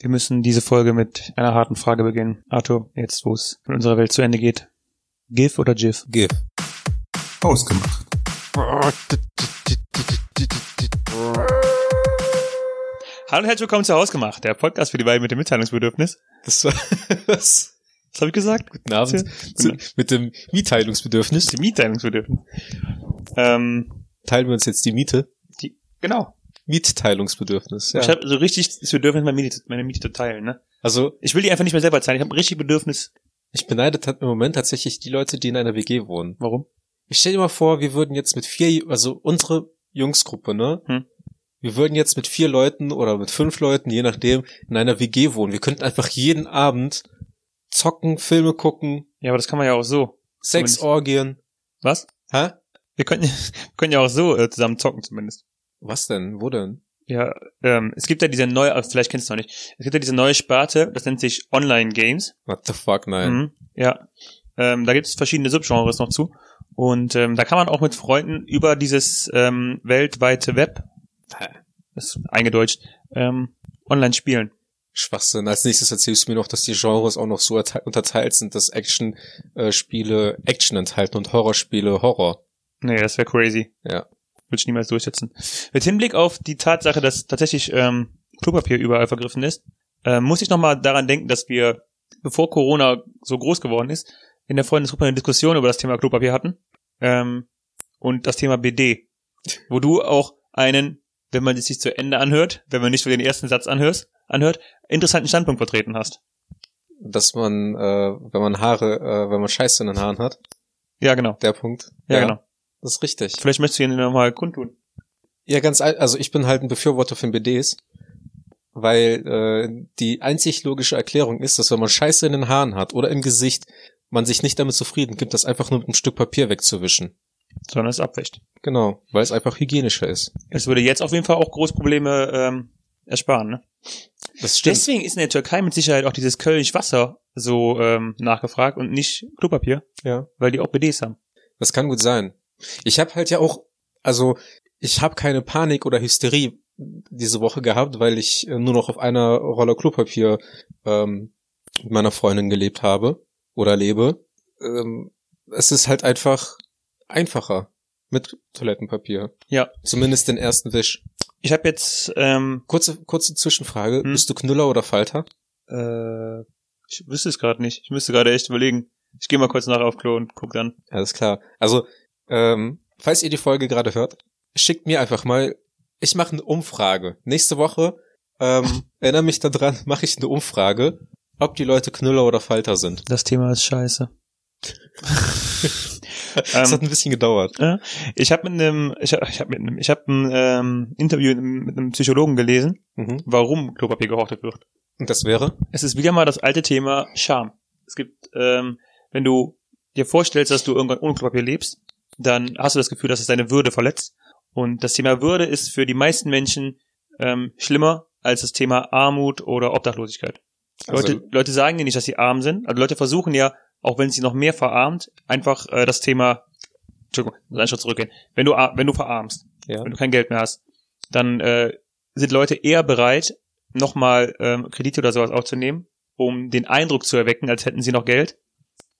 Wir müssen diese Folge mit einer harten Frage beginnen. Arthur, jetzt wo es in unserer Welt zu Ende geht. GIF oder GIF? GIF. Ausgemacht. Hallo und herzlich willkommen zu Hausgemacht, der Podcast für die beiden mit dem Mitteilungsbedürfnis. Das war was? Was habe ich gesagt? Guten Abend. Zu, mit dem Mitteilungsbedürfnis. Die Mitteilungsbedürfnis. Ähm, Teilen wir uns jetzt die Miete? die, genau. Mitteilungsbedürfnis. Ja. Ich habe so richtig das Bedürfnis, meine Miete, meine Miete zu teilen. Ne? also Ich will die einfach nicht mehr selber zahlen. Ich habe ein richtig Bedürfnis. ich beneide im Moment tatsächlich die Leute, die in einer WG wohnen. Warum? Ich stell dir mal vor, wir würden jetzt mit vier, also unsere Jungsgruppe, ne? Hm. Wir würden jetzt mit vier Leuten oder mit fünf Leuten, je nachdem, in einer WG wohnen. Wir könnten einfach jeden Abend zocken, Filme gucken, Ja, aber das kann man ja auch so. Sexorgien. Was? Hä? Wir können, wir können ja auch so äh, zusammen zocken zumindest. Was denn? Wo denn? Ja, ähm, es gibt ja diese neue, äh, vielleicht kennst du noch nicht, es gibt ja diese neue Sparte, das nennt sich Online Games. What the fuck, nein. Mhm, ja. Ähm, da gibt es verschiedene Subgenres noch zu. Und ähm, da kann man auch mit Freunden über dieses ähm, weltweite Web, das ist eingedeutscht, ähm, online spielen. Schwachsinn. Als nächstes erzählst du mir noch, dass die Genres auch noch so erteil- unterteilt sind, dass Action-Spiele Action enthalten und Horrorspiele Horror. Nee, das wäre crazy. Ja. Würde ich niemals durchsetzen. Mit Hinblick auf die Tatsache, dass tatsächlich ähm, Klopapier überall vergriffen ist, ähm, muss ich nochmal daran denken, dass wir, bevor Corona so groß geworden ist, in der Freundesgruppe eine Diskussion über das Thema Klopapier hatten ähm, und das Thema BD, wo du auch einen, wenn man es sich zu Ende anhört, wenn man nicht nur den ersten Satz anhörst, anhört, interessanten Standpunkt vertreten hast. Dass man, äh, wenn man Haare, äh, wenn man Scheiße in den Haaren hat, Ja, genau. der Punkt. Ja, genau. Das ist richtig. Vielleicht möchtest du ihn nochmal kundtun. Ja, ganz, also ich bin halt ein Befürworter von BDs, weil äh, die einzig logische Erklärung ist, dass wenn man Scheiße in den Haaren hat oder im Gesicht, man sich nicht damit zufrieden gibt, das einfach nur mit einem Stück Papier wegzuwischen. Sondern es abwächt. Genau, weil es einfach hygienischer ist. Es würde jetzt auf jeden Fall auch Großprobleme ähm, ersparen, ne? Das stimmt. Deswegen ist in der Türkei mit Sicherheit auch dieses Kölsch Wasser so ähm, nachgefragt und nicht Klopapier, Ja. weil die auch BDs haben. Das kann gut sein. Ich habe halt ja auch, also ich habe keine Panik oder Hysterie diese Woche gehabt, weil ich äh, nur noch auf einer Rolle Klopapier ähm, mit meiner Freundin gelebt habe oder lebe. Ähm, es ist halt einfach einfacher mit Toilettenpapier. Ja. Zumindest den ersten Wisch. Ich habe jetzt, ähm, Kurze, kurze Zwischenfrage. Hm? Bist du Knüller oder Falter? äh, ich wüsste es gerade nicht. Ich müsste gerade echt überlegen. Ich gehe mal kurz nachher auf Klo und guck dann. Alles klar. Also, ähm, falls ihr die Folge gerade hört, schickt mir einfach mal, ich mache eine Umfrage. Nächste Woche, ähm, erinnere mich daran, mache ich eine Umfrage, ob die Leute Knüller oder Falter sind. Das Thema ist scheiße. Ähm, hat ein bisschen gedauert. Ich habe mit einem, ich habe ich hab mit einem, ich habe ein ähm, Interview mit einem Psychologen gelesen, Mhm. warum Klopapier gehortet wird. Und das wäre? Es ist wieder mal das alte Thema Scham. Es gibt, ähm, wenn du dir vorstellst, dass du irgendwann ohne Klopapier lebst, dann hast du das Gefühl, dass es deine Würde verletzt. Und das Thema Würde ist für die meisten Menschen ähm, schlimmer als das Thema Armut oder Obdachlosigkeit. Also- Leute, Leute sagen ja nicht, dass sie arm sind. Also Leute versuchen ja, auch wenn sie noch mehr verarmt, einfach äh, das Thema, Entschuldigung, einen Schritt zurückgehen. Wenn du, wenn du verarmst, Ja. wenn du kein Geld mehr hast, dann äh, sind Leute eher bereit, nochmal ähm, Kredite oder sowas aufzunehmen, um den Eindruck zu erwecken, als hätten sie noch Geld,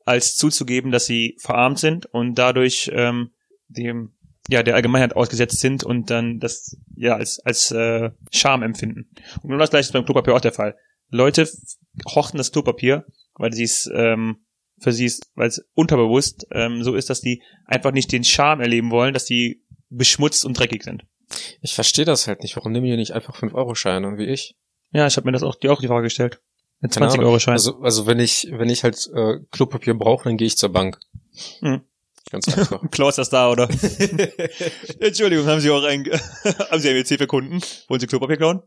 als zuzugeben, dass sie verarmt sind und dadurch ähm, dem ja der Allgemeinheit ausgesetzt sind und dann das ja als als äh, Scham empfinden. Und genau das gleiche ist beim Klopapier auch der Fall. Leute horten das Klopapier, weil sie es ähm, für sie ist, weil es unterbewusst ähm, so ist, dass die einfach nicht den Charme erleben wollen, dass die beschmutzt und dreckig sind. Ich verstehe das halt nicht. Warum nehmen die nicht einfach 5-Euro-Scheine, wie ich? Ja, ich habe mir das auch, die auch die Frage gestellt. Mit Keine 20 Ahnung. Euro Schein. Also, also wenn ich, wenn ich halt äh, Klopapier brauche, dann gehe ich zur Bank. Mhm. Ganz einfach. Klaus ist das da, oder? Entschuldigung, haben Sie auch ein, haben Sie ein WC für Kunden? Wollen Sie Klopapier klauen?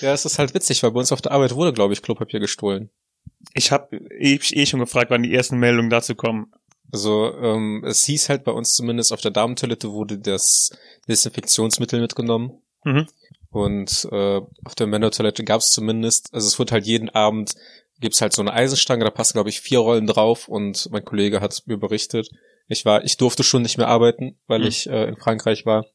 ja, es ist halt witzig, weil bei uns auf der Arbeit wurde, glaube ich, Klopapier gestohlen. Ich habe eh, eh schon gefragt, wann die ersten Meldungen dazu kommen. Also ähm, es hieß halt bei uns zumindest auf der Damentoilette wurde das Desinfektionsmittel mitgenommen. Mhm. Und äh, auf der Männertoilette gab es zumindest, also es wird halt jeden Abend, gibt's halt so eine Eisenstange, da passen glaube ich vier Rollen drauf und mein Kollege hat mir berichtet. Ich war, ich durfte schon nicht mehr arbeiten, weil Mhm. ich äh, in Frankreich war.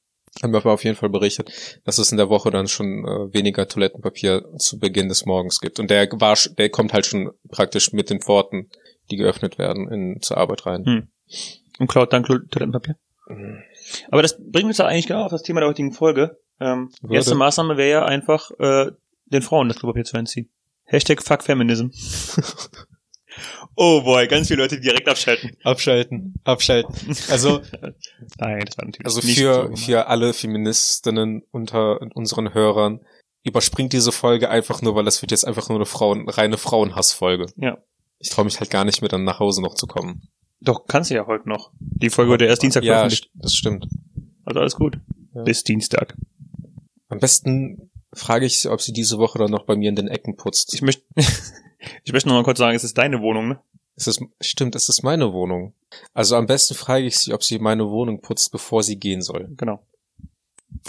haben wir aber auf jeden Fall berichtet, dass es in der Woche dann schon äh, weniger Toilettenpapier zu Beginn des Morgens gibt. Und der war, der kommt halt schon praktisch mit den Pforten, die geöffnet werden, in, zur Arbeit rein. Hm. Und klaut dann Toilettenpapier. Aber das bringt uns ja eigentlich genau auf das Thema der heutigen Folge. Ähm, Würde. erste Maßnahme wäre ja einfach, äh, den Frauen das Klopapier zu entziehen. Hashtag fuck Feminism. oh boy, ganz viele Leute direkt abschalten. Abschalten, abschalten. Also, Nein, das war natürlich also nicht so für, für alle Feministinnen unter unseren Hörern, überspringt diese Folge einfach nur, weil das wird jetzt einfach nur eine Frauen, reine Frauenhassfolge. Ja. Ich traue mich halt gar nicht mehr dann nach Hause noch zu kommen. Doch, kannst du ja heute noch. Die Folge wurde erst Dienstag Ja, veröffentlicht. st- das stimmt. Also alles gut. Ja. Bis Dienstag. Am besten frage ich sie, ob sie diese Woche dann noch bei mir in den Ecken putzt. Ich möchte, ich möchte noch mal kurz sagen, es ist deine Wohnung, ne? Es ist, stimmt, es ist meine Wohnung. Also am besten frage ich sie, ob sie meine Wohnung putzt, bevor sie gehen soll. Genau.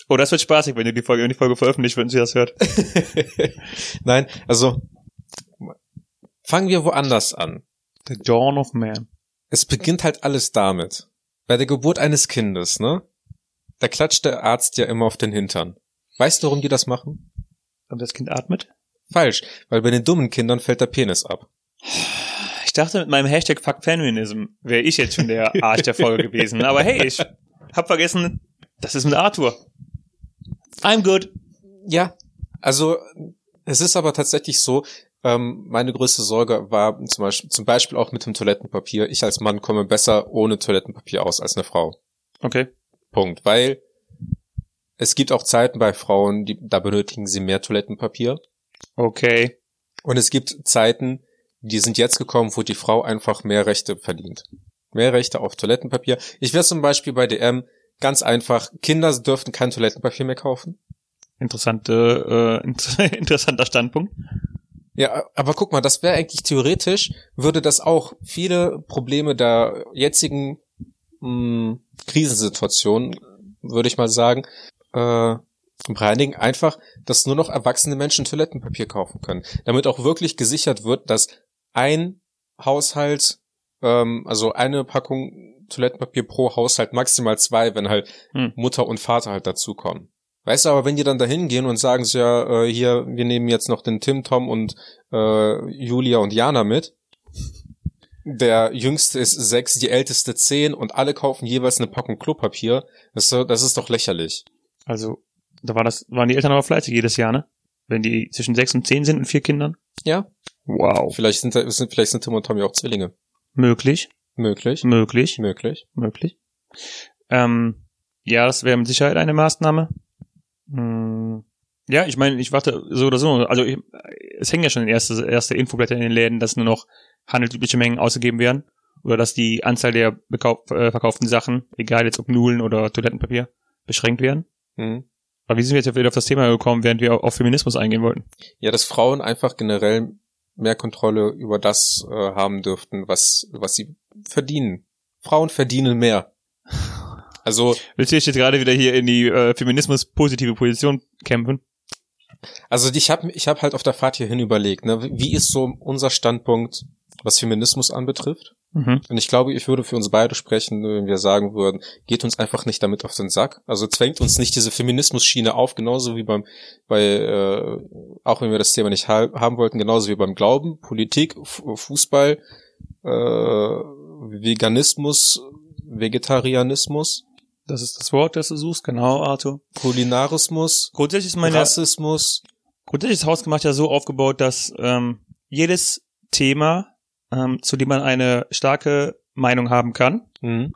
Oh, das wird spaßig, wenn du die Folge, wenn die Folge veröffentlicht, wenn sie das hört. Nein, also fangen wir woanders an. The Dawn of Man. Es beginnt halt alles damit. Bei der Geburt eines Kindes, ne? Da klatscht der Arzt ja immer auf den Hintern. Weißt du, warum die das machen? Und das Kind atmet? Falsch, weil bei den dummen Kindern fällt der Penis ab. Ich dachte, mit meinem Hashtag Fuck Feminism wäre ich jetzt schon der Arsch der Folge gewesen. Aber hey, ich hab vergessen, das ist mit Arthur. I'm good. Ja, also es ist aber tatsächlich so, ähm, meine größte Sorge war zum Beispiel, zum Beispiel auch mit dem Toilettenpapier. Ich als Mann komme besser ohne Toilettenpapier aus als eine Frau. Okay. Punkt. Weil es gibt auch Zeiten bei Frauen, die, da benötigen sie mehr Toilettenpapier. Okay. Und es gibt Zeiten, die sind jetzt gekommen, wo die Frau einfach mehr Rechte verdient. Mehr Rechte auf Toilettenpapier. Ich wäre zum Beispiel bei DM ganz einfach, Kinder dürften kein Toilettenpapier mehr kaufen. Interessante, äh, inter interessanter Standpunkt. Ja, aber guck mal, das wäre eigentlich theoretisch, würde das auch viele Probleme der jetzigen mh, Krisensituation, würde ich mal sagen, äh, bereinigen. Einfach, dass nur noch erwachsene Menschen Toilettenpapier kaufen können. Damit auch wirklich gesichert wird, dass ein Haushalt, ähm, also eine Packung Toilettenpapier pro Haushalt, maximal zwei, wenn halt Hm. Mutter und Vater halt dazukommen. Weißt du, aber wenn die dann dahin gehen und sagen so, ja, äh, hier, wir nehmen jetzt noch den Tim, Tom und äh, Julia und Jana mit. Der jüngste ist sechs, die älteste zehn und alle kaufen jeweils eine Packung Klopapier. Das das ist doch lächerlich. Also, da war das, waren die Eltern aber fleißig jedes Jahr, ne? Wenn die zwischen sechs und zehn sind und vier Kindern. Ja. Wow. Vielleicht sind, sind, vielleicht sind Tim und Tommy auch Zwillinge. Möglich. Möglich. Möglich. Möglich. Möglich. Ähm, ja, das wäre mit Sicherheit eine Maßnahme. Hm. Ja, ich meine, ich warte so oder so. Also ich, es hängen ja schon erste, erste Infoblätter in den Läden, dass nur noch handelsübliche Mengen ausgegeben werden. Oder dass die Anzahl der äh, verkauften Sachen, egal jetzt ob Nudeln oder Toilettenpapier, beschränkt werden. Mhm. Aber wie sind wir jetzt wieder auf das Thema gekommen, während wir auf Feminismus eingehen wollten? Ja, dass Frauen einfach generell mehr Kontrolle über das äh, haben dürften, was, was sie verdienen. Frauen verdienen mehr. Also, Willst du dich jetzt gerade wieder hier in die äh, Feminismus-positive Position kämpfen? also ich habe ich hab halt auf der Fahrt hierhin überlegt, ne, wie ist so unser Standpunkt, was Feminismus anbetrifft? Mhm. Und ich glaube, ich würde für uns beide sprechen, wenn wir sagen würden, geht uns einfach nicht damit auf den Sack. Also zwängt uns nicht diese Feminismus-Schiene auf, genauso wie beim, bei, äh, auch wenn wir das Thema nicht ha haben wollten, genauso wie beim Glauben, Politik, F Fußball, äh, Veganismus, Vegetarianismus, Das ist das Wort, das du suchst, genau, Arthur. Kulinarismus, Grundsätzlich ist meine, Rassismus. grundsätzlich ist Hausgemacht ja so aufgebaut, dass ähm, jedes Thema, ähm, zu dem man eine starke Meinung haben kann, Mhm.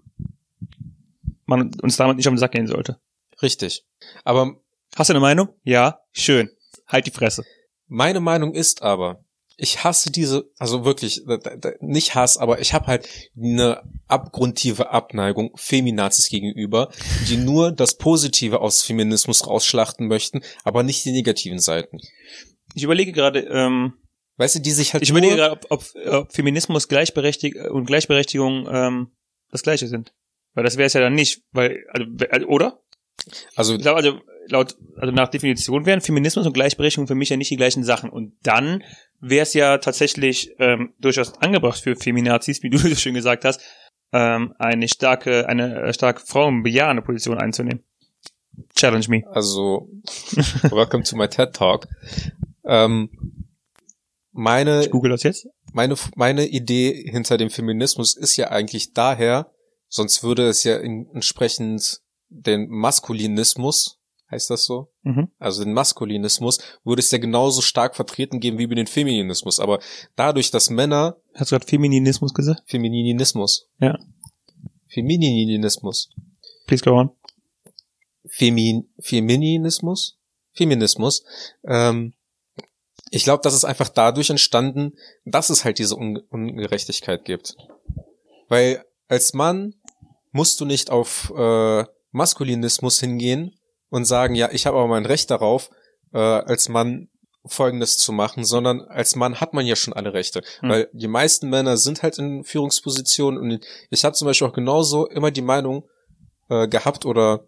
man uns damit nicht um den Sack gehen sollte. Richtig. Aber Hast du eine Meinung? Ja, schön. Halt die Fresse. Meine Meinung ist aber, ich hasse diese, also wirklich, nicht Hass, aber ich habe halt eine abgrundtiefe Abneigung Feminazis gegenüber, die nur das Positive aus Feminismus rausschlachten möchten, aber nicht die negativen Seiten. Ich überlege gerade, ähm, Weißt du, die sich halt ich überlege gerade, ob, ob, ob Feminismus Gleichberechtig und Gleichberechtigung ähm, das Gleiche sind. Weil das wäre es ja dann nicht, weil, also, also, oder? also Ich glaube, also laut, also nach Definition wären Feminismus und Gleichberechtigung für mich ja nicht die gleichen Sachen. Und dann wäre es ja tatsächlich ähm, durchaus angebracht für Feminazis, wie du so schön gesagt hast, ähm, eine starke, eine äh, stark frauenbejahende Position einzunehmen. Challenge me. Also, welcome to my TED Talk. Ähm, meine, Ich google das jetzt. meine, meine Idee hinter dem Feminismus ist ja eigentlich daher, sonst würde es ja entsprechend den Maskulinismus, heißt das so? Mhm. Also den Maskulinismus, würde es ja genauso stark vertreten geben wie über den Feminismus. Aber dadurch, dass Männer Hast du gerade Femininismus gesagt? Femininismus. Ja. Femininismus. Please go on. Femin, Feminismus? Feminismus. Ähm, ich glaube, das ist einfach dadurch entstanden, dass es halt diese Un Ungerechtigkeit gibt. Weil als Mann musst du nicht auf äh, Maskulinismus hingehen und sagen, ja, ich habe aber mein Recht darauf, äh, als Mann Folgendes zu machen, sondern als Mann hat man ja schon alle Rechte. Hm. Weil die meisten Männer sind halt in Führungspositionen und ich habe zum Beispiel auch genauso immer die Meinung äh, gehabt oder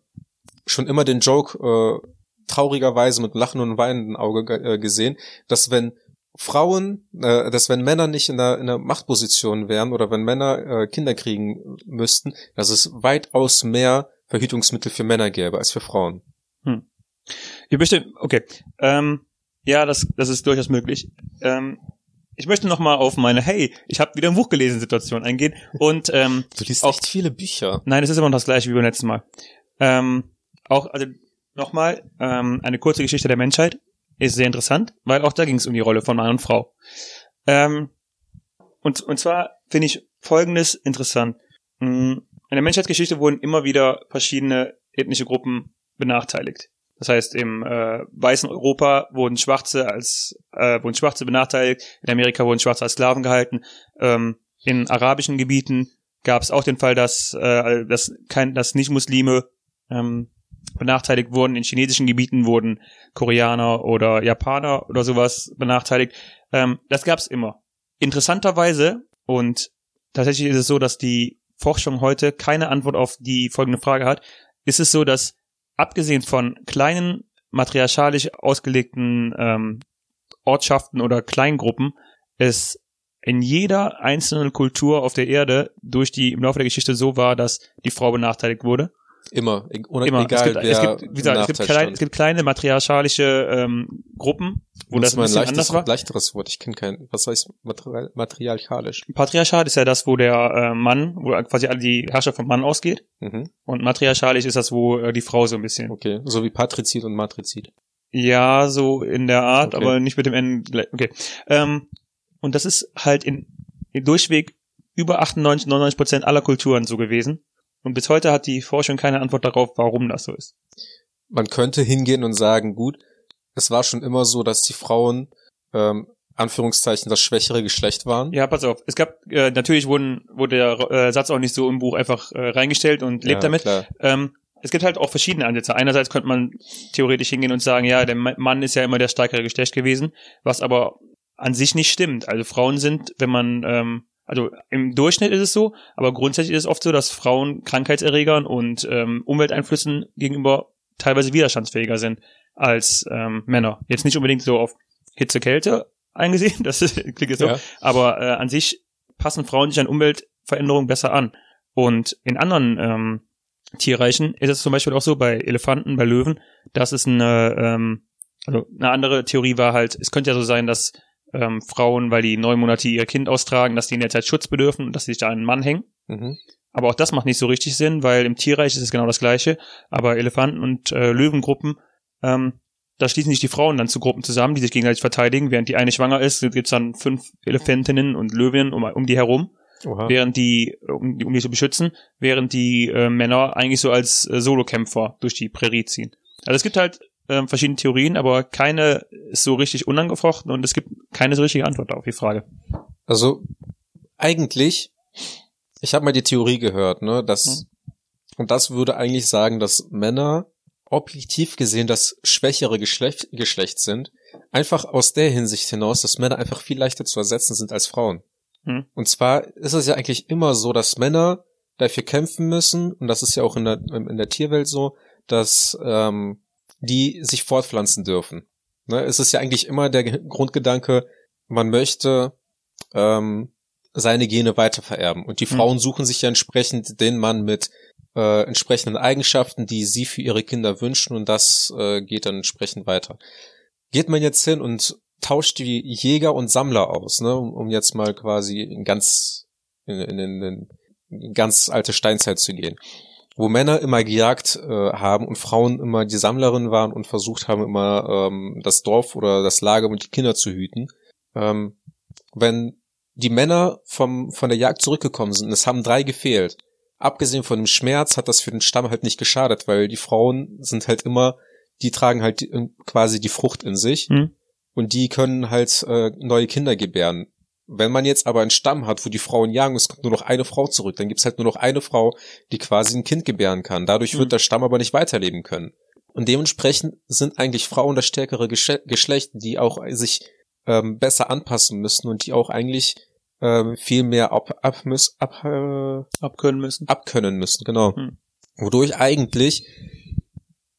schon immer den Joke äh, traurigerweise mit lachenden und weinenden Auge ge- äh, gesehen, dass wenn Frauen, äh, dass wenn Männer nicht in der, in der Machtposition wären oder wenn Männer äh, Kinder kriegen müssten, dass es weitaus mehr Verhütungsmittel für Männer gäbe als für Frauen. Ich möchte, okay, ähm, ja, das, das ist durchaus möglich. Ähm, ich möchte noch mal auf meine, hey, ich habe wieder ein Buch gelesen Situation eingehen und ähm, Du liest Auch- echt viele Bücher. nein, es ist immer noch das gleiche wie beim letzten Mal. Ähm, auch, also nochmal, ähm, eine kurze Geschichte der Menschheit ist sehr interessant, weil auch da ging es um die Rolle von Mann und Frau. Ähm, und, und zwar finde ich Folgendes interessant. Mm, In der Menschheitsgeschichte wurden immer wieder verschiedene ethnische Gruppen benachteiligt. Das heißt, im äh, weißen Europa wurden Schwarze als äh, wurden Schwarze benachteiligt, in Amerika wurden Schwarze als Sklaven gehalten, ähm, in arabischen Gebieten gab es auch den Fall, dass, äh, dass, dass Nicht-Muslime ähm, benachteiligt wurden. In chinesischen Gebieten wurden Koreaner oder Japaner oder sowas benachteiligt. Ähm, das gab es immer. Interessanterweise, und tatsächlich ist es so, dass die Forschung heute keine Antwort auf die folgende Frage hat, ist es so, dass abgesehen von kleinen matriarchalisch ausgelegten ähm, Ortschaften oder Kleingruppen es in jeder einzelnen Kultur auf der Erde durch die im Laufe der Geschichte so war, dass die Frau benachteiligt wurde. Immer. Ohne, Immer. Egal, es gibt, wer es gibt, wie gesagt, es gibt, klein, es gibt kleine matriarchalische ähm, Gruppen, wo Benutzt das ein bisschen leichtes, anders war. leichteres Wort. Ich kenne kein, was heißt material, materialisch? Patriarchat ist ja das, wo der äh, Mann, wo quasi alle die Herrschaft vom Mann ausgeht. Mhm. Und matriarchalisch ist das, wo äh, die Frau so ein bisschen. Okay. So wie Patrizid und Matrizid. Ja, so in der Art, Okay. aber nicht mit dem N. gleich- Okay. Ähm, und das ist halt in, in durchweg über 98, 99 Prozent aller Kulturen so gewesen. Und bis heute hat die Forschung keine Antwort darauf, warum das so ist. Man könnte hingehen und sagen, gut, es war schon immer so, dass die Frauen, ähm, Anführungszeichen, das schwächere Geschlecht waren. Ja, pass auf. Es gab, äh, natürlich wurden, wurde der äh, Satz auch nicht so im Buch einfach äh, reingestellt und lebt Ja, damit. Klar. Ähm, es gibt halt auch verschiedene Ansätze. Einerseits könnte man theoretisch hingehen und sagen, ja, der Ma- Mann ist ja immer der stärkere Geschlecht gewesen, was aber an sich nicht stimmt. Also Frauen sind, wenn man, ähm, also im Durchschnitt ist es so, aber grundsätzlich ist es oft so, dass Frauen Krankheitserregern und ähm, Umwelteinflüssen gegenüber teilweise widerstandsfähiger sind als ähm, Männer. Jetzt nicht unbedingt so auf Hitze, Kälte eingesehen, das ist, klingt jetzt so, Ja. aber äh, an sich passen Frauen sich an Umweltveränderungen besser an. Und in anderen ähm, Tierreichen ist es zum Beispiel auch so bei Elefanten, bei Löwen, dass es eine, ähm, also eine andere Theorie war halt, es könnte ja so sein, dass ähm, Frauen, weil die neun Monate ihr Kind austragen, dass die in der Zeit Schutz bedürfen und dass sie sich da an einen Mann hängen. Mhm. Aber auch das macht nicht so richtig Sinn, weil im Tierreich ist es genau das Gleiche. Aber Elefanten- und äh, Löwengruppen, ähm, da schließen sich die Frauen dann zu Gruppen zusammen, die sich gegenseitig verteidigen. Während die eine schwanger ist, gibt's dann fünf Elefantinnen und Löwinnen um, um die herum, Oha. während die, um, die- um die zu beschützen, während die äh, Männer eigentlich so als äh, Solokämpfer durch die Prärie ziehen. Also es gibt halt ähm, verschiedene Theorien, aber keine ist so richtig unangefochten und es gibt keine so richtige Antwort auf die Frage. Also eigentlich, ich habe mal die Theorie gehört, ne, dass und das würde eigentlich sagen, dass Männer objektiv gesehen das schwächere Geschlecht, Geschlecht sind, einfach aus der Hinsicht hinaus, dass Männer einfach viel leichter zu ersetzen sind als Frauen. Hm. Und zwar ist es ja eigentlich immer so, dass Männer dafür kämpfen müssen, und das ist ja auch in der, in der Tierwelt so, dass ähm, die sich fortpflanzen dürfen. Ne? Es ist ja eigentlich immer der Ge- Grundgedanke, man möchte ähm, seine Gene weitervererben. Und die Hm. Frauen suchen sich ja entsprechend den Mann mit äh, entsprechenden Eigenschaften, die sie für ihre Kinder wünschen und das äh, geht dann entsprechend weiter. Geht man jetzt hin und tauscht die Jäger und Sammler aus, ne, um, um jetzt mal quasi in ganz in, in, in, in ganz alte Steinzeit zu gehen, wo Männer immer gejagt äh, haben und Frauen immer die Sammlerinnen waren und versucht haben immer ähm, das Dorf oder das Lager und die Kinder zu hüten. Ähm, wenn die Männer vom von der Jagd zurückgekommen sind, es haben drei gefehlt, abgesehen von dem Schmerz hat das für den Stamm halt nicht geschadet, weil die Frauen sind halt immer, die tragen halt die, quasi die Frucht in sich Hm. und die können halt äh, neue Kinder gebären. Wenn man jetzt aber einen Stamm hat, wo die Frauen jagen, es kommt nur noch eine Frau zurück, dann gibt's halt nur noch eine Frau, die quasi ein Kind gebären kann. Dadurch wird Mhm. der Stamm aber nicht weiterleben können. Und dementsprechend sind eigentlich Frauen das stärkere Gesche- Geschlecht, die auch sich ähm, besser anpassen müssen und die auch eigentlich ähm, viel mehr ab, ab, müß, ab, äh, Abkönnen müssen. abkönnen müssen, genau. Hm. Wodurch eigentlich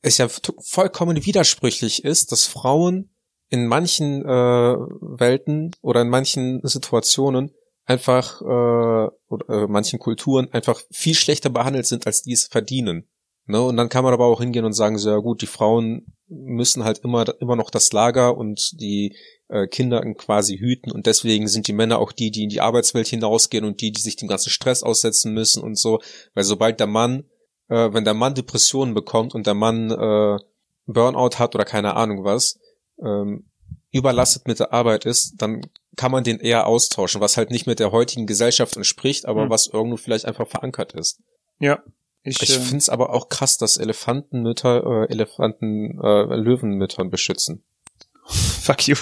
es ja vollkommen widersprüchlich ist, dass Frauen in manchen äh, Welten oder in manchen Situationen einfach äh, oder äh, manchen Kulturen einfach viel schlechter behandelt sind, als die es verdienen. Ne? Und dann kann man aber auch hingehen und sagen, so ja gut, die Frauen müssen halt immer immer noch das Lager und die äh, Kinder quasi hüten und deswegen sind die Männer auch die, die in die Arbeitswelt hinausgehen und die, die sich dem ganzen Stress aussetzen müssen und so, weil sobald der Mann, äh, wenn der Mann Depressionen bekommt und der Mann äh, Burnout hat oder keine Ahnung was, ähm, überlastet mit der Arbeit ist, dann kann man den eher austauschen, was halt nicht mit der heutigen Gesellschaft entspricht, aber Hm. was irgendwo vielleicht einfach verankert ist. Ja. Ich, Ich ähm, finde es aber auch krass, dass Elefantenmütter äh, Elefanten äh, Löwenmüttern beschützen. Fuck you.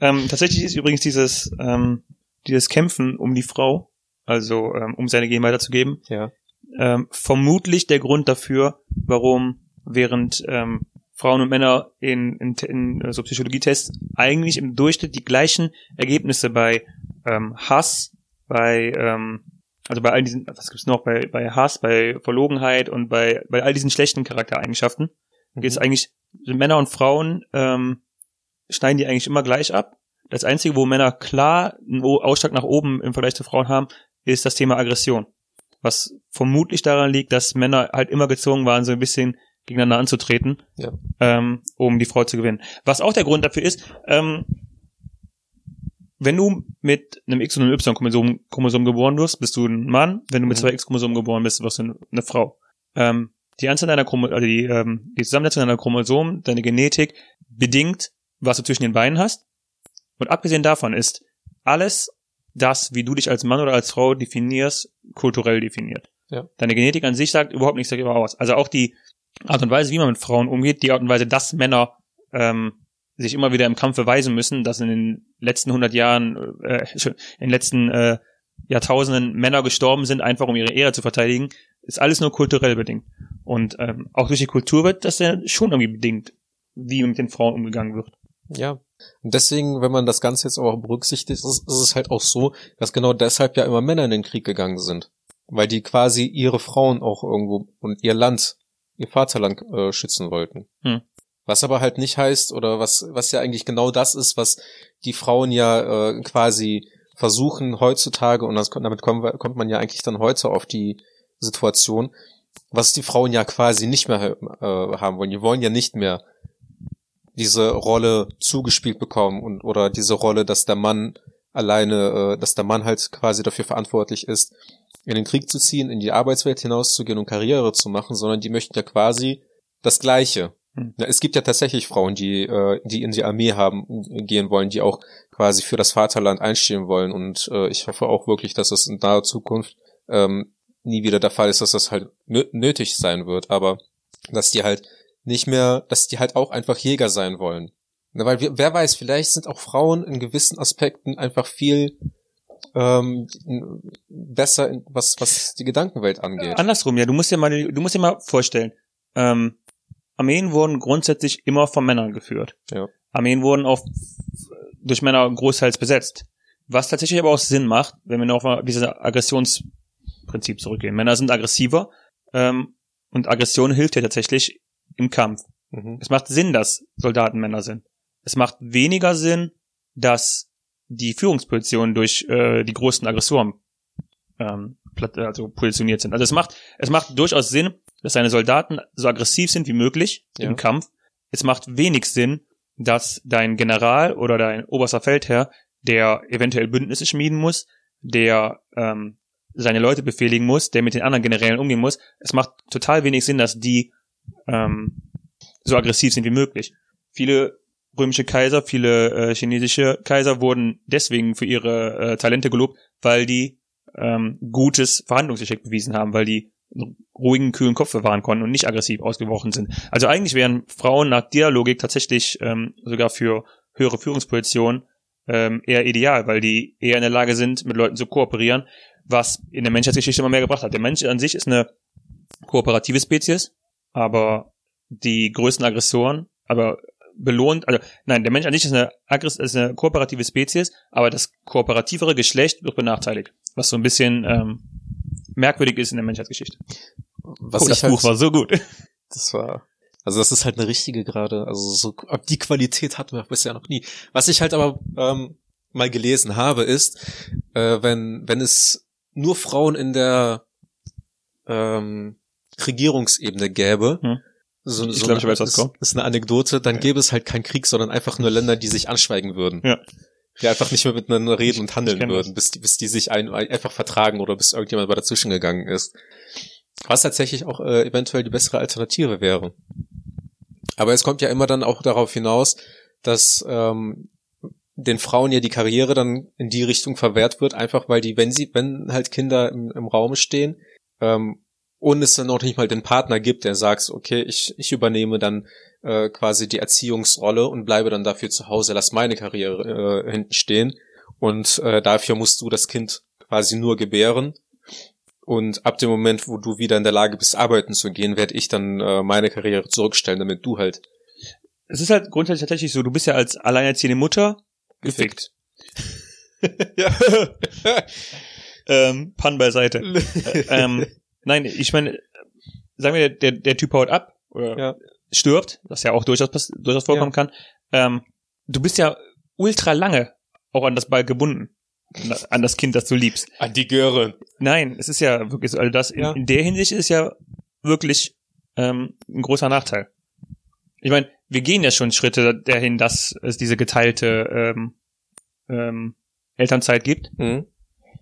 ähm, tatsächlich ist übrigens dieses, ähm, dieses Kämpfen um die Frau, also ähm, um seine Gen weiterzugeben, Ja. ähm, vermutlich der Grund dafür, warum während ähm, Frauen und Männer in, in, in äh, so Psychologietests eigentlich im Durchschnitt die gleichen Ergebnisse bei ähm, Hass, bei ähm, also bei all diesen, was gibt's noch, bei, bei Hass, bei Verlogenheit und bei, bei all diesen schlechten Charaktereigenschaften, geht es eigentlich, Männer und Frauen ähm, schneiden die eigentlich immer gleich ab. Das Einzige, wo Männer klar einen Ausschlag nach oben im Vergleich zu Frauen haben, ist das Thema Aggression. Was vermutlich daran liegt, dass Männer halt immer gezwungen waren, so ein bisschen gegeneinander anzutreten, Ja. ähm, um die Frau zu gewinnen. Was auch der Grund dafür ist, ähm, wenn du mit einem X und einem Y-Chromosom Chromosom geboren wirst, bist du ein Mann. Wenn du mit Mhm. zwei X-Chromosomen geboren bist, wirst du eine, eine Frau. Ähm, die Anzahl deiner Chromo also die, ähm, die Zusammensetzung deiner Chromosomen, deine Genetik bedingt, was du zwischen den Beinen hast. Und abgesehen davon ist alles das, wie du dich als Mann oder als Frau definierst, kulturell definiert. Ja. Deine Genetik an sich sagt überhaupt nichts darüber aus. Also auch die Art und Weise, wie man mit Frauen umgeht, die Art und Weise, dass Männer ähm, sich immer wieder im Kampf beweisen müssen, dass in den letzten 100 Jahren, äh, in den letzten äh, Jahrtausenden Männer gestorben sind, einfach um ihre Ehre zu verteidigen, ist alles nur kulturell bedingt. Und ähm, auch durch die Kultur wird das ja schon irgendwie bedingt, wie mit den Frauen umgegangen wird. Ja. Und deswegen, wenn man das Ganze jetzt auch berücksichtigt, ist, ist es halt auch so, dass genau deshalb ja immer Männer in den Krieg gegangen sind. Weil die quasi ihre Frauen auch irgendwo und ihr Land, ihr Vaterland äh, schützen wollten. Hm. Was aber halt nicht heißt, oder was, was ja eigentlich genau das ist, was die Frauen ja äh, quasi versuchen heutzutage, und das, damit wir, kommt man ja eigentlich dann heute auf die Situation, was die Frauen ja quasi nicht mehr äh, haben wollen. Die wollen ja nicht mehr diese Rolle zugespielt bekommen und oder diese Rolle, dass der Mann alleine, äh, dass der Mann halt quasi dafür verantwortlich ist, in den Krieg zu ziehen, in die Arbeitswelt hinauszugehen und Karriere zu machen, sondern die möchten ja quasi das Gleiche. Hm. Ja, es gibt ja tatsächlich Frauen, die, äh, die in die Armee haben, gehen wollen, die auch quasi für das Vaterland einstehen wollen und äh, ich hoffe auch wirklich, dass es in naher Zukunft ähm, nie wieder der Fall ist, dass das halt nö- nötig sein wird, aber dass die halt nicht mehr, dass die halt auch einfach Jäger sein wollen. Na, weil wir, wer weiß, vielleicht sind auch Frauen in gewissen Aspekten einfach viel ähm, besser, in, was was die Gedankenwelt angeht. Andersrum, ja, du musst dir mal, du musst dir mal vorstellen, ähm, Armeen wurden grundsätzlich immer von Männern geführt. Ja. Armeen wurden auch durch Männer großteils besetzt. Was tatsächlich aber auch Sinn macht, wenn wir noch mal auf dieses Aggressionsprinzip zurückgehen. Männer sind aggressiver ähm, und Aggression hilft ja tatsächlich im Kampf. Mhm. Es macht Sinn, dass Soldaten Männer sind. Es macht weniger Sinn, dass die Führungspositionen durch äh, die großen Aggressoren ähm, plat- also positioniert sind. Also es macht, es macht durchaus Sinn, dass seine Soldaten so aggressiv sind wie möglich Ja. im Kampf. Es macht wenig Sinn, dass dein General oder dein oberster Feldherr, der eventuell Bündnisse schmieden muss, der ähm, seine Leute befehligen muss, der mit den anderen Generälen umgehen muss. Es macht total wenig Sinn, dass die ähm, so aggressiv sind wie möglich. Viele römische Kaiser, viele äh, chinesische Kaiser wurden deswegen für ihre äh, Talente gelobt, weil die ähm, gutes Verhandlungsgeschick bewiesen haben, weil die ruhigen, kühlen Kopf bewahren konnten und nicht aggressiv ausgebrochen sind. Also eigentlich wären Frauen nach der Logik tatsächlich ähm, sogar für höhere Führungspositionen ähm, eher ideal, weil die eher in der Lage sind, mit Leuten zu kooperieren, was in der Menschheitsgeschichte immer mehr gebracht hat. Der Mensch an sich ist eine kooperative Spezies, aber die größten Aggressoren, aber belohnt, also nein, der Mensch an sich ist eine, aggress ist eine kooperative Spezies, aber das kooperativere Geschlecht wird benachteiligt, was so ein bisschen ähm, merkwürdig ist in der Menschheitsgeschichte. Was oh, das halt, Buch war so gut. Das war. Also das ist halt eine richtige gerade. Also so ab die Qualität hatten wir bisher noch nie. Was ich halt aber ähm, mal gelesen habe, ist, äh, wenn wenn es nur Frauen in der ähm, Regierungsebene gäbe, Hm. So, Ich so glaub, ich weiß, was ist, kommt. ist eine Anekdote, dann gäbe es halt keinen Krieg, sondern einfach nur Länder, die sich anschweigen würden. Ja. Die einfach nicht mehr miteinander reden und handeln würden, bis die, bis die sich ein, einfach vertragen oder bis irgendjemand mal dazwischen gegangen ist. Was tatsächlich auch äh, eventuell die bessere Alternative wäre. Aber es kommt ja immer dann auch darauf hinaus, dass ähm, den Frauen ja die Karriere dann in die Richtung verwehrt wird, einfach weil die, wenn sie, wenn halt Kinder im, im Raum stehen, ähm, und es dann noch nicht mal den Partner gibt, der sagt, okay, ich, ich übernehme dann äh, quasi die Erziehungsrolle und bleibe dann dafür zu Hause, lass meine Karriere äh, hinten stehen und äh, dafür musst du das Kind quasi nur gebären und ab dem Moment, wo du wieder in der Lage bist, arbeiten zu gehen, werde ich dann äh, meine Karriere zurückstellen, damit du halt Es ist halt grundsätzlich tatsächlich so, du bist ja als alleinerziehende Mutter gefickt. ja. ähm, Pan beiseite. ähm, nein, ich meine, sagen wir, der, der Typ haut ab oder Ja. stirbt, was ja auch durchaus, durchaus vorkommen kann. Ähm, du bist ja ultra lange auch an das Ball gebunden. An das Kind, das du liebst. An die Göre. Nein, es ist ja wirklich so, also das in, Ja. in der Hinsicht ist ja wirklich ähm, ein großer Nachteil. Ich meine, wir gehen ja schon Schritte dahin, dass es diese geteilte ähm, ähm, Elternzeit gibt, Mhm.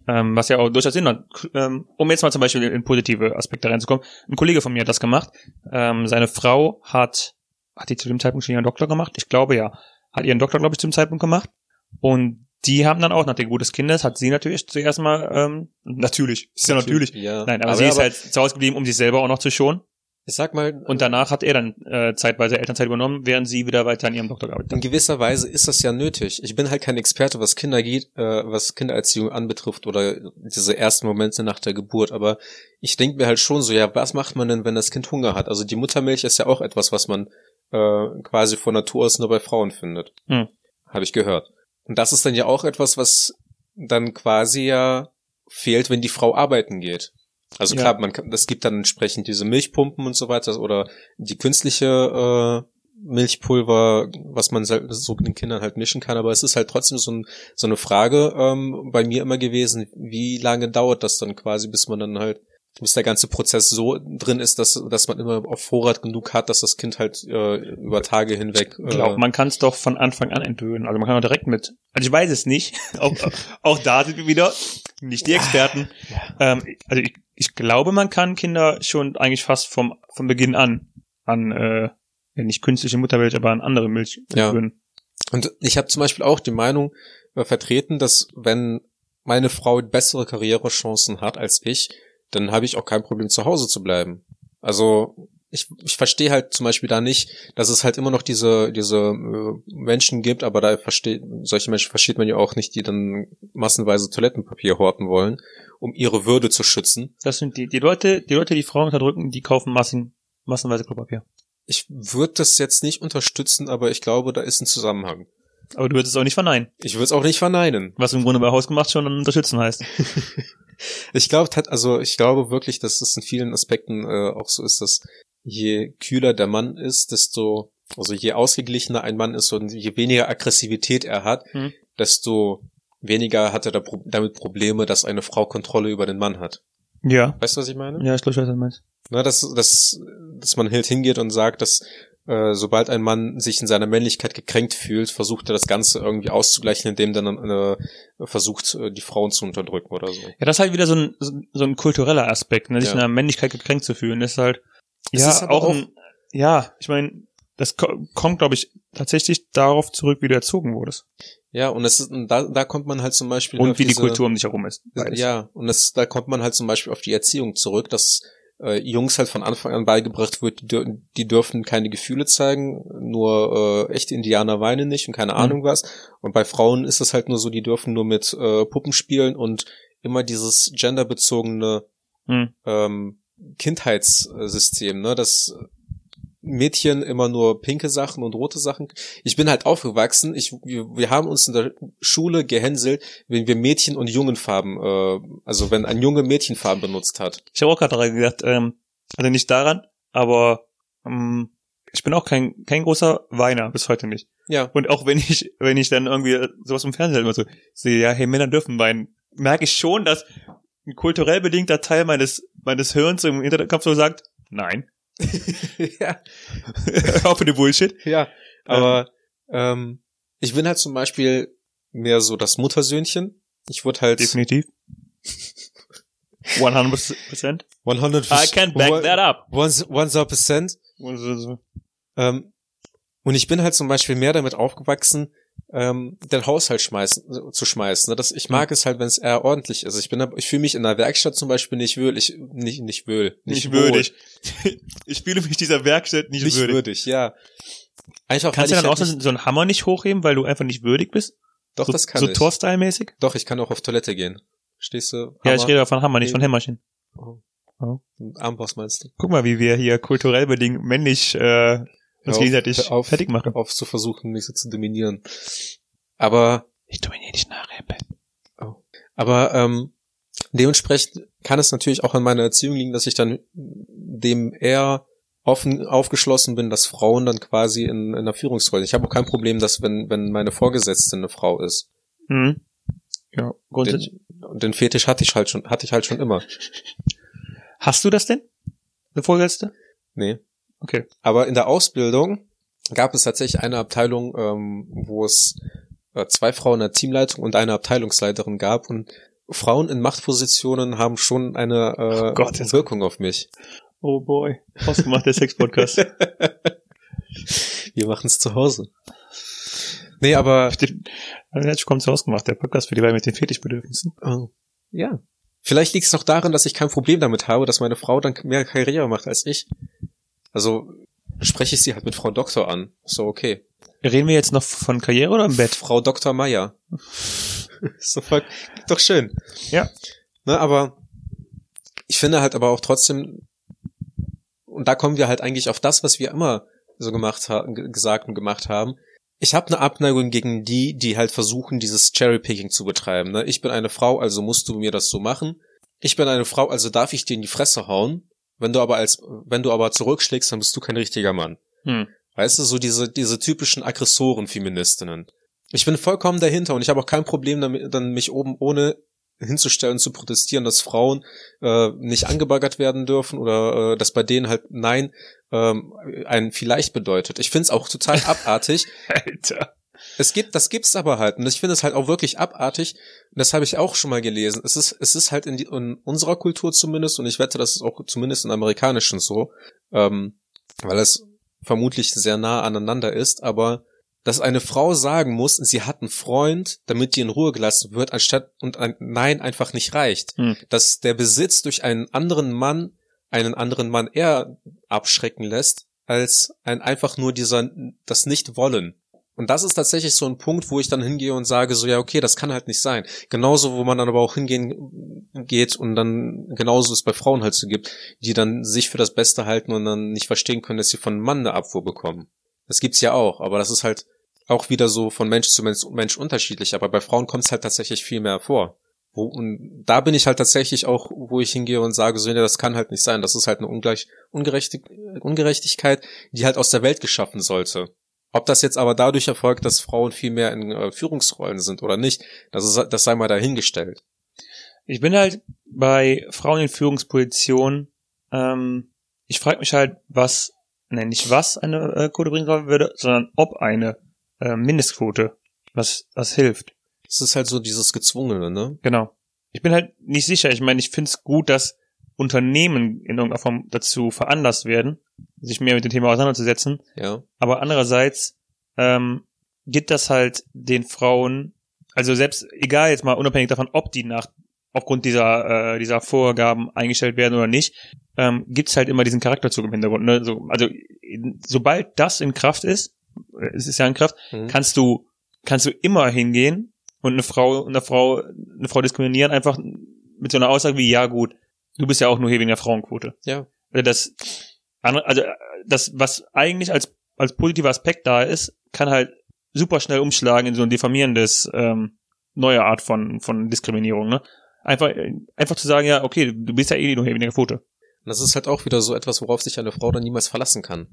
Ähm, was ja auch durchaus Sinn hat. Ähm, um jetzt mal zum Beispiel in positive Aspekte reinzukommen. Ein Kollege von mir hat das gemacht. Ähm, seine Frau hat, hat die zu dem Zeitpunkt schon ihren Doktor gemacht? Ich glaube ja. Hat ihren Doktor, glaube ich, zum Zeitpunkt gemacht. Und die haben dann auch nach der Geburt des Kindes, hat sie natürlich zuerst mal, ähm, natürlich, ist ja natürlich. Ja. Nein, aber, sie ist halt zu Hause geblieben, um sich selber auch noch zu schonen. Ich sag mal, Und danach hat er dann äh, zeitweise Elternzeit übernommen, während sie wieder weiter an ihrem Doktor gearbeitet in hat. gewisser Weise ist das ja nötig. Ich bin halt kein Experte, was Kinder geht, äh, was Kindererziehung anbetrifft oder diese ersten Momente nach der Geburt. Aber ich denke mir halt schon so, ja, was macht man denn, wenn das Kind Hunger hat? Also die Muttermilch ist ja auch etwas, was man äh, quasi von Natur aus nur bei Frauen findet. Hm. Habe ich gehört. Und das ist dann ja auch etwas, was dann quasi ja fehlt, wenn die Frau arbeiten geht. Also Ja. klar, man kann, das gibt dann entsprechend diese Milchpumpen und so weiter oder die künstliche äh, Milchpulver, was man so den Kindern halt mischen kann, aber es ist halt trotzdem so, ein, so eine Frage ähm, bei mir immer gewesen, wie lange dauert das dann quasi, bis man dann halt, bis der ganze Prozess so drin ist, dass, dass man immer auf Vorrat genug hat, dass das Kind halt äh, über Tage hinweg Ich glaube, äh, man kann es doch von Anfang an entwöhnen. Also man kann auch direkt mit. Also ich weiß es nicht. auch, auch da sind wir wieder nicht die Experten. Ähm, also ich, ich glaube, man kann Kinder schon eigentlich fast vom, von Beginn an an äh, nicht künstliche Muttermilch, aber an andere Milch Ja. entwöhnen. Und ich habe zum Beispiel auch die Meinung äh, vertreten, dass wenn meine Frau bessere Karrierechancen hat als ich, dann habe ich auch kein Problem zu Hause zu bleiben. Also ich, ich verstehe halt zum Beispiel da nicht, dass es halt immer noch diese diese äh, Menschen gibt, aber da versteht solche Menschen versteht man ja auch nicht, die dann massenweise Toilettenpapier horten wollen, um ihre Würde zu schützen. Das sind die, die Leute, die Leute, die Frauen unterdrücken, die kaufen Massen, massenweise Klopapier. Ich würde das jetzt nicht unterstützen, aber ich glaube, da ist ein Zusammenhang. Aber du würdest es auch nicht verneinen. Ich würde es auch nicht verneinen. Was im Grunde bei Hausgemacht schon unterstützen heißt. Ich glaube, also ich glaube wirklich, dass es in vielen Aspekten äh, auch so ist, dass je kühler der Mann ist, desto, also je ausgeglichener ein Mann ist und je weniger Aggressivität er hat, Mhm. desto weniger hat er da pro damit Probleme, dass eine Frau Kontrolle über den Mann hat. Ja. Weißt du, was ich meine? Ja, ich glaube, ich weiß, was du meinst. Na, dass, dass, dass man halt hingeht und sagt, dass äh, sobald ein Mann sich in seiner Männlichkeit gekränkt fühlt, versucht er das Ganze irgendwie auszugleichen, indem dann äh, versucht, äh, die Frauen zu unterdrücken oder so. Ja, das ist halt wieder so ein, so ein kultureller Aspekt, ne? sich Ja. in der Männlichkeit gekränkt zu fühlen. Das ist halt, Es ja, ist auch, auch- ein, ja, ich meine, das ko kommt, glaube ich, tatsächlich darauf zurück, wie du erzogen wurdest. Ja, und es ist, da, da kommt man halt zum Beispiel Und wie die diese- Kultur um dich herum ist. Beides. Ja, und das, da kommt man halt zum Beispiel auf die Erziehung zurück, dass äh, Jungs halt von Anfang an beigebracht wird, die, die dürfen keine Gefühle zeigen, nur äh, echte Indianer weinen nicht und keine Mhm. Ahnung was. Und bei Frauen ist es halt nur so, die dürfen nur mit äh, Puppen spielen und immer dieses genderbezogene Hm. ähm, Kindheitssystem, ne, dass Mädchen immer nur pinke Sachen und rote Sachen. Ich bin halt aufgewachsen. Ich, wir, wir haben uns in der Schule gehänselt, wenn wir Mädchen- und Jungenfarben, äh, also wenn ein Junge Mädchenfarben benutzt hat. Ich habe auch gerade daran gedacht, ähm, also nicht daran, aber ähm, ich bin auch kein, kein großer Weiner, bis heute nicht. Ja, Und auch wenn ich, wenn ich dann irgendwie sowas im Fernsehen immer so sehe, ja, hey, Männer dürfen weinen, merke ich schon, dass ein kulturell bedingter Teil meines, meines Hirns im Internetkopf so sagt, nein. ja, auf mit dem Bullshit. ja. Aber ähm, ich bin halt zum Beispiel mehr so das Muttersöhnchen. Ich wurde halt Definitiv. 100%. 100 I can't back that up. 100%. Ähm, und ich bin halt zum Beispiel mehr damit aufgewachsen, ähm, den Haushalt schmeißen, zu schmeißen. ne? Das, ich mag es halt, wenn es eher ordentlich ist. Ich bin, ich fühle mich in der Werkstatt zum Beispiel nicht ich nicht nicht wohl, Nicht wohl, würdig. Ich fühle mich dieser Werkstatt nicht, nicht würdig. würdig. ja. Einfach Kannst du dann ich auch halt so, so einen Hammer nicht hochheben, weil du einfach nicht würdig bist? Doch, so, das kann so ich. Torstyle-mäßig? Doch, ich kann auch auf Toilette gehen. Stehst du? Ja, ich rede von Hammer, nicht von. Hämmerchen. Oh. Oh. Armbrust meinst du? Guck mal, wie wir hier kulturell bedingt männlich äh, uns auf, gegenseitig auf, fertig machen. Auf zu versuchen, mich so zu dominieren. Aber Ich dominiere dich nachher, Ben. Aber ähm, dementsprechend kann es natürlich auch an meiner Erziehung liegen, dass ich dann dem eher offen aufgeschlossen bin, dass Frauen dann quasi in, in einer Führungsrolle. Ich habe auch kein Problem, dass wenn wenn meine Vorgesetzte eine Frau ist. Mhm. Ja, grundsätzlich. Den, und den Fetisch hatte ich halt schon hatte ich halt schon immer. Hast du das denn? Eine Vorgesetzte? Nee. Okay. Aber in der Ausbildung gab es tatsächlich eine Abteilung, ähm, wo es äh, zwei Frauen in der Teamleitung und eine Abteilungsleiterin gab und Frauen in Machtpositionen haben schon eine äh, Oh Gott, Wirkung auf mich. Oh boy. Ausgemacht, der Sex-Podcast. Wir machen es zu Hause. Nee, aber Jetzt kommt ausgemacht, der Podcast für die beiden mit den Fetischbedürfnissen. oh, ja. Vielleicht liegt es noch daran, dass ich kein Problem damit habe, dass meine Frau dann mehr Karriere macht als ich. Also spreche ich sie halt mit Frau Doktor an. So, okay. Reden wir jetzt noch von Karriere oder im Bett? Frau Dr. Meier. so voll, doch schön. Ja. Ne, aber ich finde halt aber auch trotzdem, und da kommen wir halt eigentlich auf das, was wir immer so gemacht haben, gesagt und gemacht haben. Ich habe eine Abneigung gegen die, die halt versuchen, dieses Cherrypicking zu betreiben. Ne? Ich bin eine Frau, also musst du mir das so machen. Ich bin eine Frau, also darf ich dir in die Fresse hauen. Wenn du aber als, wenn du aber zurückschlägst, dann bist du kein richtiger Mann. Hm. Weißt du, so diese, diese typischen Aggressoren-Feministinnen. Ich bin vollkommen dahinter und ich habe auch kein Problem damit, dann mich oben ohne hinzustellen, zu protestieren, dass Frauen äh, nicht angebaggert werden dürfen oder äh, dass bei denen halt Nein ähm, ein vielleicht bedeutet. Ich finde es auch total abartig. Alter. Es gibt, das gibt's aber halt. Und ich finde es halt auch wirklich abartig. Und das habe ich auch schon mal gelesen. Es ist, es ist halt in, die, in unserer Kultur zumindest, und ich wette, das ist auch zumindest in amerikanischen so, ähm, weil es vermutlich sehr nah aneinander ist, aber dass eine Frau sagen muss, sie hat einen Freund, damit die in Ruhe gelassen wird, anstatt und ein Nein einfach nicht reicht. Hm. Dass der Besitz durch einen anderen Mann einen anderen Mann eher abschrecken lässt, als ein einfach nur dieser, das Nicht-Wollen. Und das ist tatsächlich so ein Punkt, wo ich dann hingehe und sage, so ja, okay, das kann halt nicht sein. Genauso, wo man dann aber auch hingehen geht und dann genauso es bei Frauen halt so gibt, die dann sich für das Beste halten und dann nicht verstehen können, dass sie von einem Mann eine Abfuhr bekommen. Das gibt's ja auch, aber das ist halt auch wieder so von Mensch zu Mensch, Mensch unterschiedlich. Aber bei Frauen kommt es halt tatsächlich viel mehr vor. Wo, und da bin ich halt tatsächlich auch, wo ich hingehe und sage, so, ja, das kann halt nicht sein. Das ist halt eine Ungleich, Ungerechtig, Ungerechtigkeit, die halt aus der Welt geschaffen sollte. Ob das jetzt aber dadurch erfolgt, dass Frauen viel mehr in äh, Führungsrollen sind oder nicht, das, ist, das sei mal dahingestellt. Ich bin halt bei Frauen in Führungspositionen, ähm, ich frage mich halt, was, ne, nicht was eine äh, Quote bringen würde, sondern ob eine äh, Mindestquote was, was hilft. Es ist halt so dieses Gezwungene, ne? Genau. Ich bin halt nicht sicher. Ich meine, ich finde es gut, dass Unternehmen in irgendeiner Form dazu veranlasst werden, sich mehr mit dem Thema auseinanderzusetzen. Ja. Aber andererseits ähm, gibt das halt den Frauen, also selbst egal jetzt mal unabhängig davon, ob die nach aufgrund dieser äh, dieser Vorgaben eingestellt werden oder nicht, ähm, gibt's halt immer diesen Charakterzug im Hintergrund. Ne? So, also sobald das in Kraft ist, äh, es ist ja in Kraft, Mhm. kannst du kannst du immer hingehen und eine Frau eine Frau eine Frau diskriminieren einfach mit so einer Aussage wie ja gut, du bist ja auch nur hier wegen der Frauenquote. Ja. Also das also äh, das was eigentlich als als positiver Aspekt da ist, kann halt super schnell umschlagen in so ein diffamierendes ähm, neue Art von von Diskriminierung, ne? Einfach äh, einfach zu sagen, ja, okay, du bist ja eh nur der Quote. Und das ist halt auch wieder so etwas, worauf sich eine Frau dann niemals verlassen kann.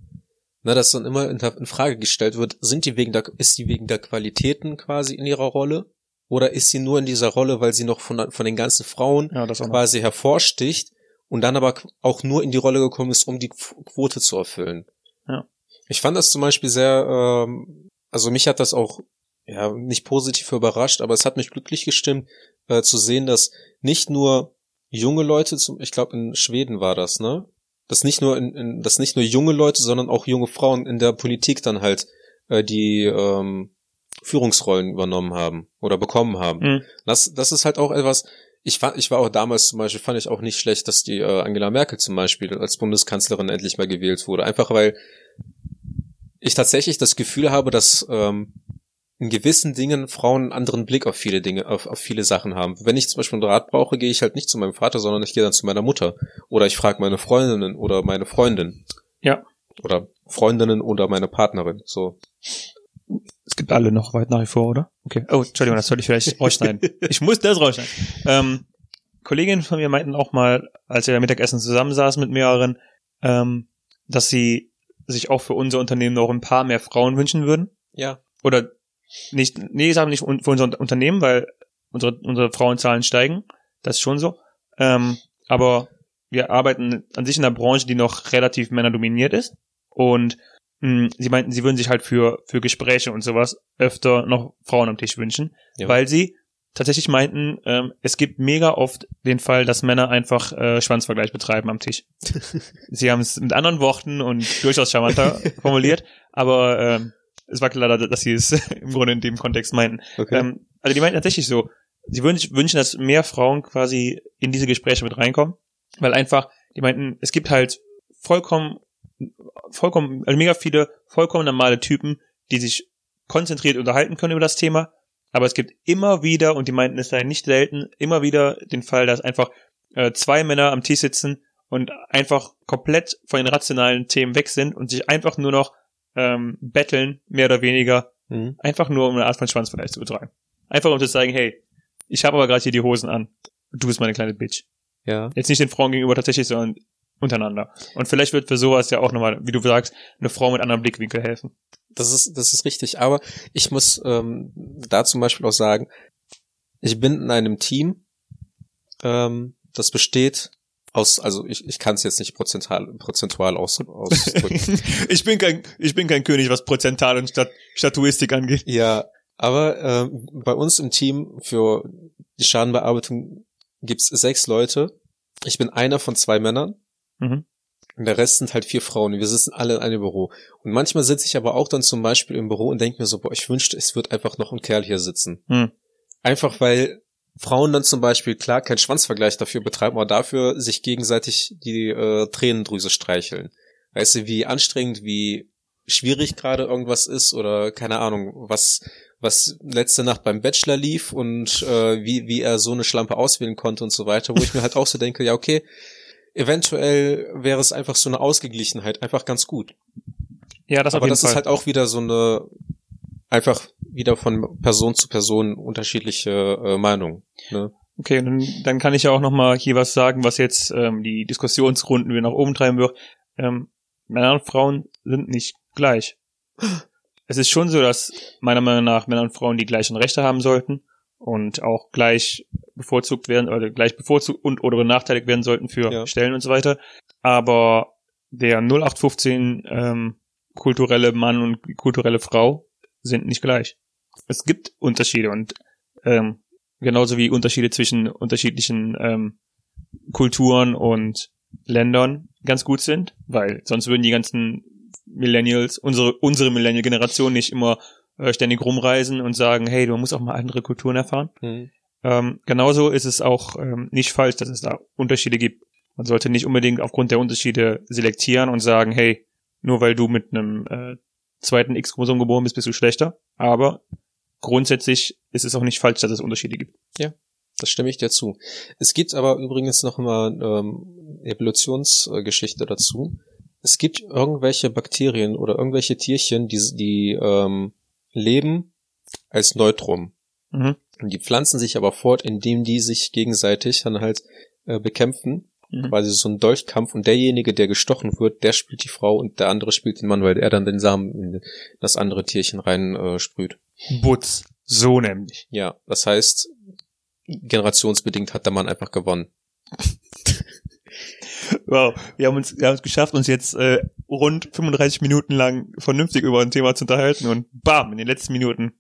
Na, dass dann immer in, in Frage gestellt wird, sind die wegen der, ist sie wegen der Qualitäten quasi in ihrer Rolle? Oder ist sie nur in dieser Rolle, weil sie noch von, von den ganzen Frauen Ja, quasi hervorsticht und dann aber auch nur in die Rolle gekommen ist, um die Qu- Quote zu erfüllen? Ja. Ich fand das zum Beispiel sehr, ähm, also mich hat das auch ja nicht positiv überrascht, aber es hat mich glücklich gestimmt äh, zu sehen, dass nicht nur junge Leute, zum, ich glaube in Schweden war das, ne? Dass nicht nur in, in, dass nicht nur junge Leute, sondern auch junge Frauen in der Politik dann halt äh, die ähm, Führungsrollen übernommen haben oder bekommen haben. Mhm. Das, das ist halt auch etwas. Ich fand, ich war auch damals zum Beispiel, fand ich auch nicht schlecht, dass die äh, Angela Merkel zum Beispiel als Bundeskanzlerin endlich mal gewählt wurde. Einfach weil ich tatsächlich das Gefühl habe, dass ähm, in gewissen Dingen Frauen einen anderen Blick auf viele Dinge, auf, auf viele Sachen haben. Wenn ich zum Beispiel einen Rat brauche, gehe ich halt nicht zu meinem Vater, sondern ich gehe dann zu meiner Mutter. Oder ich frage meine Freundinnen oder meine Freundin. Ja. Oder Freundinnen oder meine Partnerin. So. Es gibt alle noch weit nach wie vor, oder? Okay. Oh, Entschuldigung, das sollte ich vielleicht rausschneiden. Ich muss das rausschneiden. Ähm, Kolleginnen von mir meinten auch mal, als wir Mittagessen zusammensaßen mit mehreren, ähm, dass sie sich auch für unser Unternehmen noch ein paar mehr Frauen wünschen würden. Ja. Oder nicht, nee, ich sage nicht für unser Unternehmen, weil unsere, unsere Frauenzahlen steigen. Das ist schon so. Ähm, aber wir arbeiten an sich in einer Branche, die noch relativ männerdominiert ist. Und mh, sie meinten, sie würden sich halt für, für Gespräche und sowas öfter noch Frauen am Tisch wünschen, Ja. weil sie tatsächlich meinten, ähm, es gibt mega oft den Fall, dass Männer einfach äh, Schwanzvergleich betreiben am Tisch. sie haben es mit anderen Worten und durchaus charmanter formuliert, aber ähm, es war klar, dass sie es im Grunde in dem Kontext meinten. Okay. Ähm, also die meinten tatsächlich so, sie würden sich wünschen, dass mehr Frauen quasi in diese Gespräche mit reinkommen, weil einfach, die meinten, es gibt halt vollkommen, vollkommen, also mega viele vollkommen normale Typen, die sich konzentriert unterhalten können über das Thema, aber es gibt immer wieder, und die meinten, es sei nicht selten, immer wieder den Fall, dass einfach äh, zwei Männer am Tisch sitzen und einfach komplett von den rationalen Themen weg sind und sich einfach nur noch ähm, betteln, mehr oder weniger, Mhm. Einfach nur, um eine Art von Schwanzvergleich zu betreiben. Einfach um zu sagen, hey, ich habe aber gerade hier die Hosen an. Du bist meine kleine Bitch. Ja. Jetzt nicht den Frauen gegenüber tatsächlich, sondern untereinander. Und vielleicht wird für sowas ja auch nochmal, wie du sagst, eine Frau mit anderem Blickwinkel helfen. Das ist, das ist richtig. Aber ich muss ähm, da zum Beispiel auch sagen, ich bin in einem Team, ähm, das besteht aus, also ich, ich kann es jetzt nicht prozentual, prozentual aus, ausdrücken. ich bin kein, ich bin kein König, was Prozental und Stat Statuistik angeht. ja, aber ähm, bei uns im Team für die Schadenbearbeitung gibt's sechs Leute. Ich bin einer von zwei Männern. Mhm. Und der Rest sind halt vier Frauen. Wir sitzen alle in einem Büro. Und manchmal sitze ich aber auch dann zum Beispiel im Büro und denke mir so, boah, ich wünschte, es wird einfach noch ein Kerl hier sitzen. Hm. Einfach weil Frauen dann zum Beispiel, klar, keinen Schwanzvergleich dafür betreiben, aber dafür sich gegenseitig die äh, Tränendrüse streicheln. Weißt du, wie anstrengend, wie schwierig gerade irgendwas ist oder keine Ahnung, was was letzte Nacht beim Bachelor lief und äh, wie wie er so eine Schlampe auswählen konnte und so weiter, wo ich mir halt auch so denke, ja okay, eventuell wäre es einfach so eine Ausgeglichenheit einfach ganz gut. Ja, das auf Aber jeden das Fall. ist halt auch wieder so eine einfach wieder von Person zu Person unterschiedliche äh, Meinung. Ne? Okay, dann, dann kann ich ja auch noch mal hier was sagen, was jetzt ähm, die Diskussionsrunden wieder nach oben treiben wird. Ähm, Männer und Frauen sind nicht gleich. es ist schon so, dass meiner Meinung nach Männer und Frauen die gleichen Rechte haben sollten und auch gleich bevorzugt werden oder gleich bevorzugt und oder benachteiligt werden sollten für Ja. Stellen und so weiter. Aber der 0815 ähm, kulturelle Mann und kulturelle Frau sind nicht gleich. Es gibt Unterschiede und ähm, genauso wie Unterschiede zwischen unterschiedlichen ähm, Kulturen und Ländern ganz gut sind, weil sonst würden die ganzen Millennials, unsere, unsere Millennial-Generation nicht immer äh, ständig rumreisen und sagen, hey, du musst auch mal andere Kulturen erfahren. Hm. Ähm, genauso ist es auch ähm, nicht falsch, dass es da Unterschiede gibt. Man sollte nicht unbedingt aufgrund der Unterschiede selektieren und sagen, hey, nur weil du mit einem äh, zweiten X-Chromosom geboren bist, bist du schlechter. Aber grundsätzlich ist es auch nicht falsch, dass es Unterschiede gibt. Das stimme ich dir zu. Es gibt aber übrigens noch mal ähm, Evolutionsgeschichte dazu. Es gibt irgendwelche Bakterien oder irgendwelche Tierchen, die, die ähm, leben als Neutrum. Mhm. Und die pflanzen sich aber fort, indem die sich gegenseitig dann halt äh, bekämpfen. Mhm. Quasi so ein Dolchkampf. Und derjenige, der gestochen wird, der spielt die Frau und der andere spielt den Mann, weil er dann den Samen in das andere Tierchen rein äh, sprüht. Butz. So nämlich. Ja, das heißt, generationsbedingt hat der Mann einfach gewonnen. Wow, wir haben uns, wir haben es geschafft, uns jetzt äh, rund 35 Minuten lang vernünftig über ein Thema zu unterhalten und bam, in den letzten Minuten.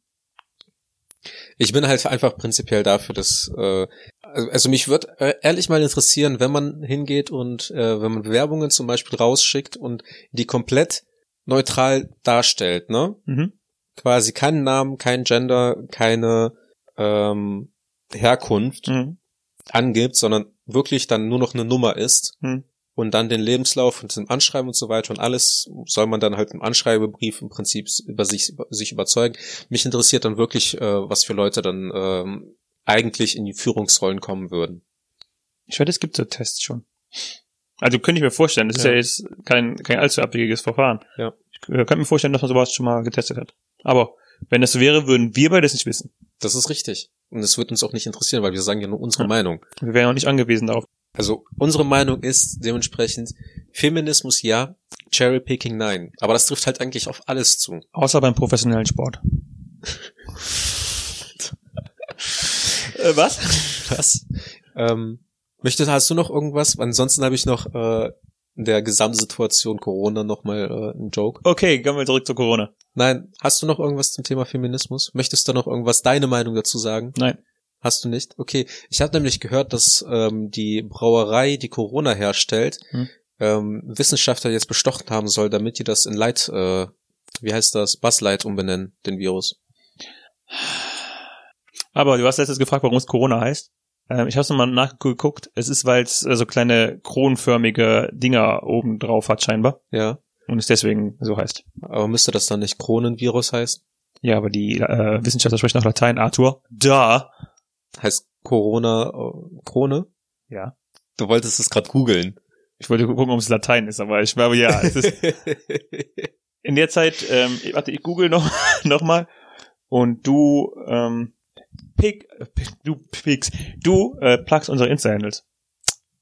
Ich bin halt einfach prinzipiell dafür, dass äh, also mich würde äh, ehrlich mal interessieren, wenn man hingeht und äh, wenn man Bewerbungen zum Beispiel rausschickt und die komplett neutral darstellt, ne? Mhm. Quasi keinen Namen, kein Gender, keine ähm, Herkunft Mhm. angibt, sondern wirklich dann nur noch eine Nummer ist Mhm. und dann den Lebenslauf und dem Anschreiben und so weiter und alles soll man dann halt im Anschreibebrief im Prinzip über sich, über sich überzeugen. Mich interessiert dann wirklich, äh, was für Leute dann ähm, eigentlich in die Führungsrollen kommen würden. Ich wette, es gibt so Tests schon. Also könnte ich mir vorstellen, das ist Ja. ja jetzt kein, kein allzu abwegiges Verfahren. Ja. Ich äh, könnte mir vorstellen, dass man sowas schon mal getestet hat. Aber wenn das so wäre, würden wir beide das nicht wissen. Das ist richtig. Und es wird uns auch nicht interessieren, weil wir sagen ja nur unsere Ja. Meinung. Wir wären auch nicht angewiesen darauf. Also unsere Meinung ist dementsprechend Feminismus ja, Cherrypicking nein. Aber das trifft halt eigentlich auf alles zu. Außer beim professionellen Sport. äh, was? Was? Ähm, möchtest, hast du noch irgendwas? Ansonsten habe ich noch äh, in der Gesamtsituation Corona nochmal äh, einen Joke. Okay, kommen wir zurück zu Corona. Nein, hast du noch irgendwas zum Thema Feminismus? Möchtest du noch irgendwas, deine Meinung dazu sagen? Nein. Hast du nicht? Okay. Ich habe nämlich gehört, dass ähm, die Brauerei, die Corona herstellt, Hm. ähm, Wissenschaftler jetzt bestochen haben soll, damit die das in Light, äh, wie heißt das, Buzz Light umbenennen, den Virus. Aber du hast letztes gefragt, warum es Corona heißt. Ähm, ich habe es nochmal nachgeguckt. Es ist, weil es äh, so kleine kronförmige Dinger oben drauf hat scheinbar. Ja. Und es deswegen so heißt. Aber müsste das dann nicht Kronenvirus heißen? Ja, aber die äh, Wissenschaftler sprechen noch Latein. Arthur. Da. Heißt Corona äh, Krone? Ja. Du wolltest es gerade googeln. Ich wollte gucken, ob es Latein ist, aber ich glaube, ja. Es ist in der Zeit, ähm, warte, ich google noch, noch mal. Und du, ähm, pick, äh, pick du pickst, du äh, plugst unsere Insta-Handles.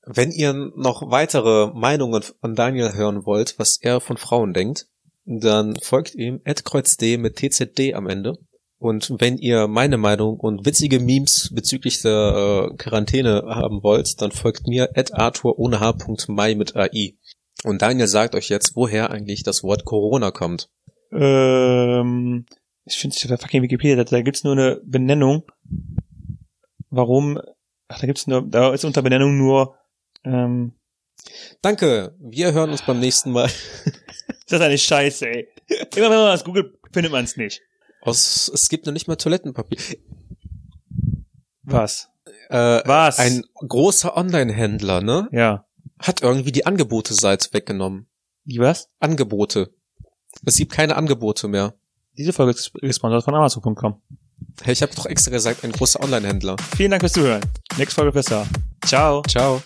Wenn ihr noch weitere Meinungen von Daniel hören wollt, was er von Frauen denkt, dann folgt ihm @kreuzt mit TZD am Ende. Und wenn ihr meine Meinung und witzige Memes bezüglich der äh, Quarantäne haben wollt, dann folgt mir Arthur mit AI. Und Daniel sagt euch jetzt, woher eigentlich das Wort Corona kommt. Ähm, ich finde es auf der fucking Wikipedia, da gibt's nur eine Benennung. Warum? Ach, da gibt's nur, da ist unter Benennung nur, ähm, Danke, wir hören uns beim nächsten Mal. ist das eine Scheiße, ey. Immer wenn man das googelt, findet man es nicht. Aus, es gibt noch nicht mal Toilettenpapier. Was? Äh, Was? Ein großer Online-Händler, ne? Ja. Hat irgendwie die Angebote-Seite weggenommen. Die was? Angebote. Es gibt keine Angebote mehr. Diese Folge ist gesponsert von Amazon.com. Hey, ich habe doch extra gesagt, ein großer Online-Händler. Vielen Dank fürs Zuhören. Nächste Folge besser. Ciao. Ciao.